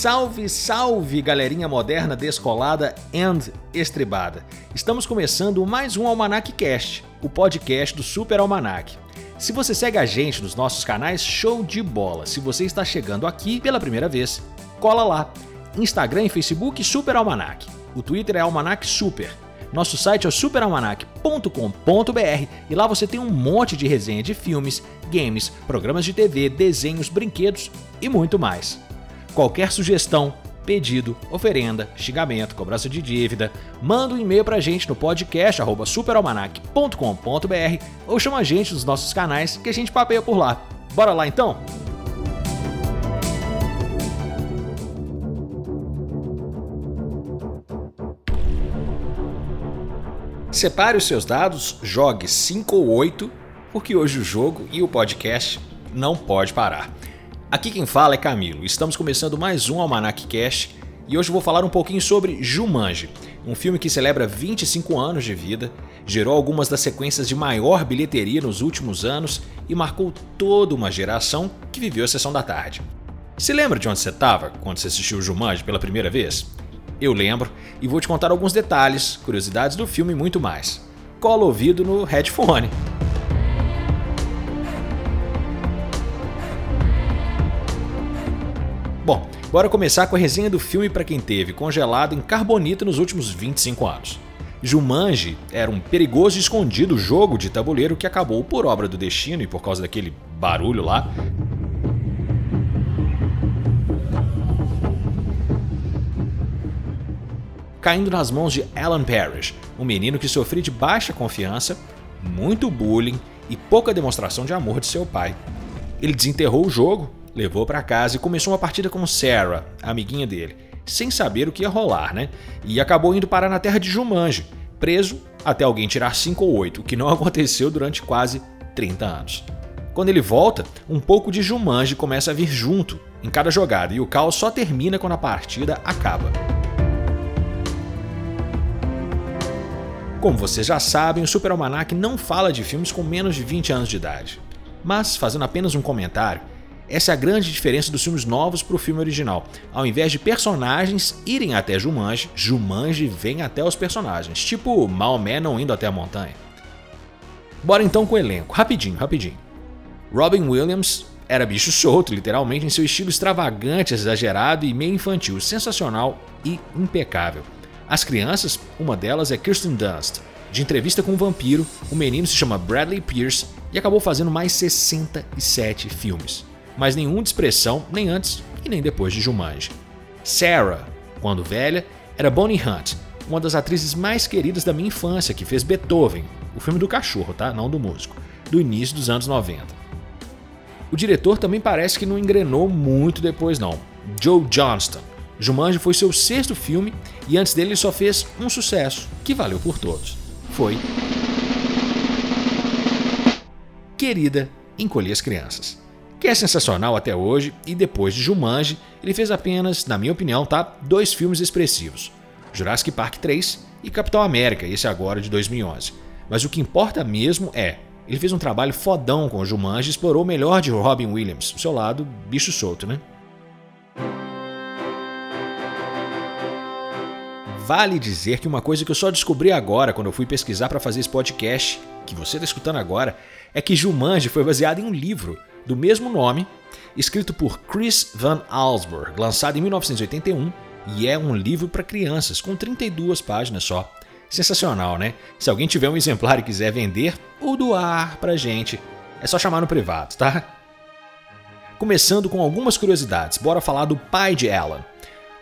Salve, salve, galerinha moderna, descolada and estribada. Estamos começando mais um Almanac Cast, o podcast do Super Almanac. Se você segue a gente nos nossos canais, show de bola. Se você está chegando aqui pela primeira vez, cola lá. Instagram e Facebook Super Almanac. O Twitter é Almanac Super. Nosso site é o superalmanac.com.br e lá você tem um monte de resenha de filmes, games, programas de TV, desenhos, brinquedos e muito mais. Qualquer sugestão, pedido, oferenda, xingamento, cobrança de dívida, manda um e-mail pra gente no podcast superalmanac.com.br ou chama a gente nos nossos canais que a gente papeia por lá. Bora lá então? Separe os seus dados, jogue 5 ou 8, porque hoje o jogo e o podcast não pode parar. Aqui quem fala é Camilo. Estamos começando mais um Almanac Cash e hoje vou falar um pouquinho sobre Jumanji, um filme que celebra 25 anos de vida, gerou algumas das sequências de maior bilheteria nos últimos anos e marcou toda uma geração que viveu a sessão da tarde. Se lembra de onde você estava quando você assistiu Jumanji pela primeira vez? Eu lembro e vou te contar alguns detalhes, curiosidades do filme e muito mais. Cola o ouvido no headphone. Bora começar com a resenha do filme para quem teve congelado em carbonita nos últimos 25 anos. Jumanji era um perigoso e escondido jogo de tabuleiro que acabou por obra do destino e por causa daquele barulho lá, caindo nas mãos de Alan Parrish, um menino que sofria de baixa confiança, muito bullying e pouca demonstração de amor de seu pai. Ele desenterrou o jogo, levou para casa e começou uma partida com Sarah, amiguinha dele, sem saber o que ia rolar, né? E acabou indo parar na terra de Jumanji, preso até alguém tirar 5 ou 8, o que não aconteceu durante quase 30 anos. Quando ele volta, um pouco de Jumanji começa a vir junto em cada jogada e o caos só termina quando a partida acaba. Como vocês já sabem, o Super Almanac não fala de filmes com menos de 20 anos de idade. Mas, fazendo apenas um comentário, essa é a grande diferença dos filmes novos para o filme original. Ao invés de personagens irem até Jumanji, Jumanji vem até os personagens, tipo Maomé não indo até a montanha. Bora então com o elenco, rapidinho, rapidinho. Robin Williams era bicho solto, literalmente, em seu estilo extravagante, exagerado e meio infantil, sensacional e impecável. As crianças, uma delas é Kirsten Dunst. De entrevista com um vampiro, o menino se chama Bradley Pierce e acabou fazendo mais 67 filmes. Mas nenhum de expressão, nem antes e nem depois de Jumanji. Sarah, quando velha, era Bonnie Hunt, uma das atrizes mais queridas da minha infância, que fez Beethoven, o filme do cachorro, tá? Não do músico, do início dos anos 90. O diretor também parece que não engrenou muito depois não. Joe Johnston, Jumanji foi seu sexto filme e antes dele ele só fez um sucesso, que valeu por todos. Foi Querida, Encolhi as Crianças, que é sensacional até hoje e depois de Jumanji, ele fez apenas, na minha opinião, tá, dois filmes expressivos. Jurassic Park 3 e Capitão América, esse agora de 2011. Mas o que importa mesmo é, ele fez um trabalho fodão com Jumanji e explorou o melhor de Robin Williams, o seu lado bicho solto, né? Vale dizer que uma coisa que eu só descobri agora quando eu fui pesquisar para fazer esse podcast, que você está escutando agora, é que Jumanji foi baseado em um livro do mesmo nome, escrito por Chris Van Allsburg, lançado em 1981, e é um livro para crianças com 32 páginas só. Sensacional, né? Se alguém tiver um exemplar e quiser vender ou doar pra gente, é só chamar no privado, tá? Começando com algumas curiosidades, bora falar do pai de Alan.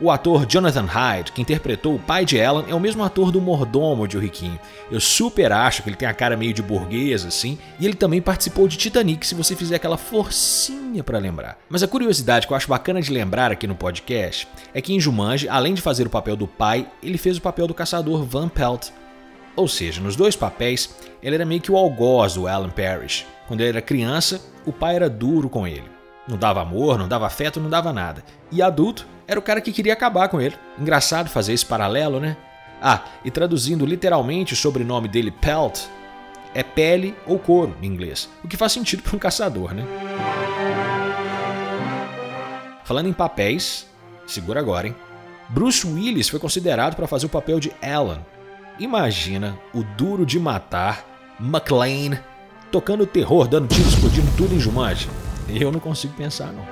O ator Jonathan Hyde, que interpretou o pai de Ellen, é o mesmo ator do mordomo de O Riquinho. Eu super acho que ele tem a cara meio de burguês, assim, e ele também participou de Titanic, se você fizer aquela forcinha para lembrar. Mas a curiosidade que eu acho bacana de lembrar aqui no podcast é que em Jumanji, além de fazer o papel do pai, ele fez o papel do caçador Van Pelt. Ou seja, nos dois papéis, ele era meio que o algoz do Alan Parrish. Quando ele era criança, o pai era duro com ele. Não dava amor, não dava afeto, não dava nada. E adulto, era o cara que queria acabar com ele. Engraçado fazer esse paralelo, né? Ah, e traduzindo literalmente o sobrenome dele, Pelt, é pele ou couro em inglês, o que faz sentido para um caçador, né? Falando em papéis, segura agora, hein? Bruce Willis foi considerado para fazer o papel de Alan. Imagina o duro de matar McLean tocando terror, dando tiro, explodindo tudo em Jumanji. Eu não consigo pensar, não.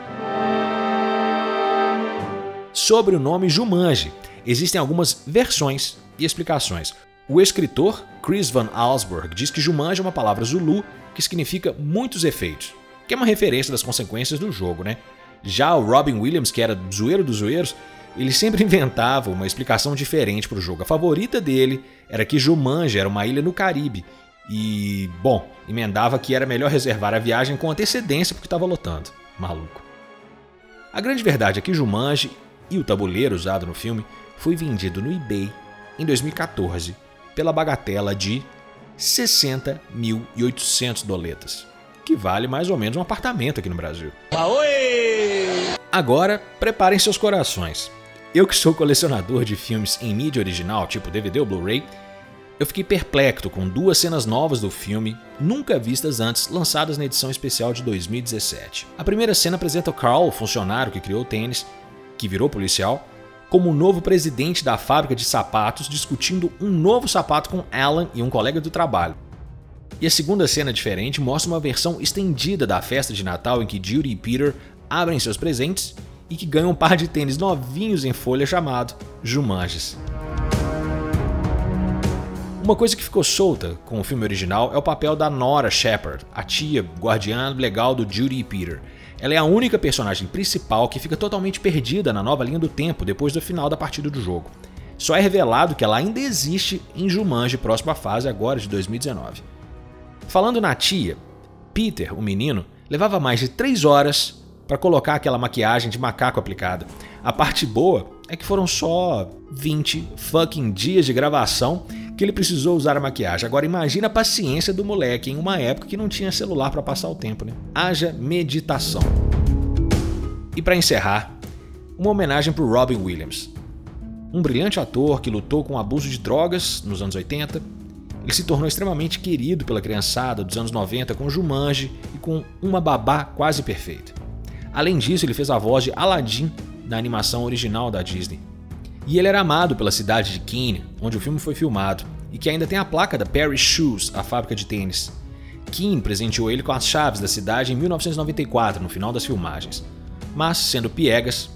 Sobre o nome Jumanji, existem algumas versões e explicações. O escritor Chris Van Allsburg diz que Jumanji é uma palavra zulu que significa muitos efeitos, que é uma referência das consequências do jogo, né? Já o Robin Williams, que era zoeiro dos zoeiros, ele sempre inventava uma explicação diferente para o jogo. A favorita dele era que Jumanji era uma ilha no Caribe e, bom, emendava que era melhor reservar a viagem com antecedência porque estava lotando. Maluco. A grande verdade é que Jumanji e o tabuleiro usado no filme foi vendido no eBay em 2014 pela bagatela de 60.800 doletas, que vale mais ou menos um apartamento aqui no Brasil. Agora, preparem seus corações. Eu que sou colecionador de filmes em mídia original, tipo DVD ou Blu-ray, eu fiquei perplexo com duas cenas novas do filme, nunca vistas antes, lançadas na edição especial de 2017. A primeira cena apresenta o Carl, o funcionário que criou o tênis, que virou policial, como o novo presidente da fábrica de sapatos discutindo um novo sapato com Alan e um colega do trabalho. E a segunda cena diferente mostra uma versão estendida da festa de Natal em que Judy e Peter abrem seus presentes e que ganha um par de tênis novinhos em folha chamado Jumanges. Uma coisa que ficou solta com o filme original é o papel da Nora Shepard, a tia guardiã legal do Judy e Peter. Ela é a única personagem principal que fica totalmente perdida na nova linha do tempo depois do final da partida do jogo. Só é revelado que ela ainda existe em Jumanji próxima fase agora de 2019. Falando na tia, Peter, o menino, levava mais de 3 horas para colocar aquela maquiagem de macaco aplicada. A parte boa é que foram só 20 fucking dias de gravação que ele precisou usar a maquiagem. Agora imagina a paciência do moleque em uma época que não tinha celular para passar o tempo, né? Haja meditação. E para encerrar, uma homenagem para Robin Williams. Um brilhante ator que lutou com o abuso de drogas nos anos 80, ele se tornou extremamente querido pela criançada dos anos 90 com Jumanji e com uma babá quase perfeita. Além disso, ele fez a voz de Aladdin na animação original da Disney. E ele era amado pela cidade de Keene, onde o filme foi filmado, e que ainda tem a placa da Paris Shoes, a fábrica de tênis. Keane presenteou ele com as chaves da cidade em 1994, no final das filmagens. Mas, sendo piegas,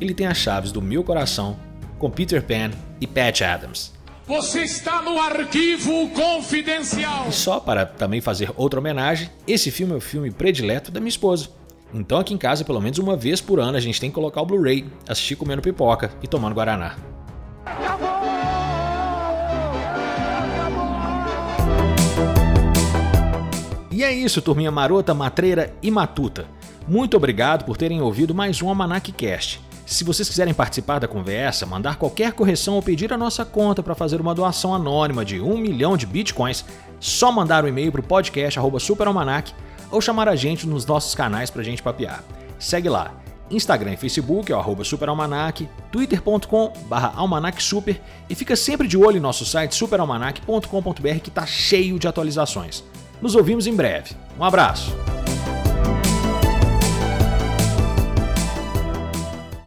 ele tem as chaves do meu coração com Peter Pan e Patch Adams. Você está no arquivo confidencial. E só para também fazer outra homenagem, esse filme é o filme predileto da minha esposa. Então aqui em casa, pelo menos uma vez por ano, a gente tem que colocar o Blu-ray, assistir comendo pipoca e tomando guaraná. E é isso, turminha marota, matreira e matuta. Muito obrigado por terem ouvido mais um Almanac Cast. Se vocês quiserem participar da conversa, mandar qualquer correção ou pedir a nossa conta para fazer uma doação anônima de um milhão de bitcoins, só mandar um e-mail para o podcast ou chamar a gente nos nossos canais pra gente papear. Segue lá. Instagram e Facebook é o arroba superalmanac, twitter.com barra almanacsuper e fica sempre de olho em nosso site superalmanac.com.br que tá cheio de atualizações. Nos ouvimos em breve. Um abraço!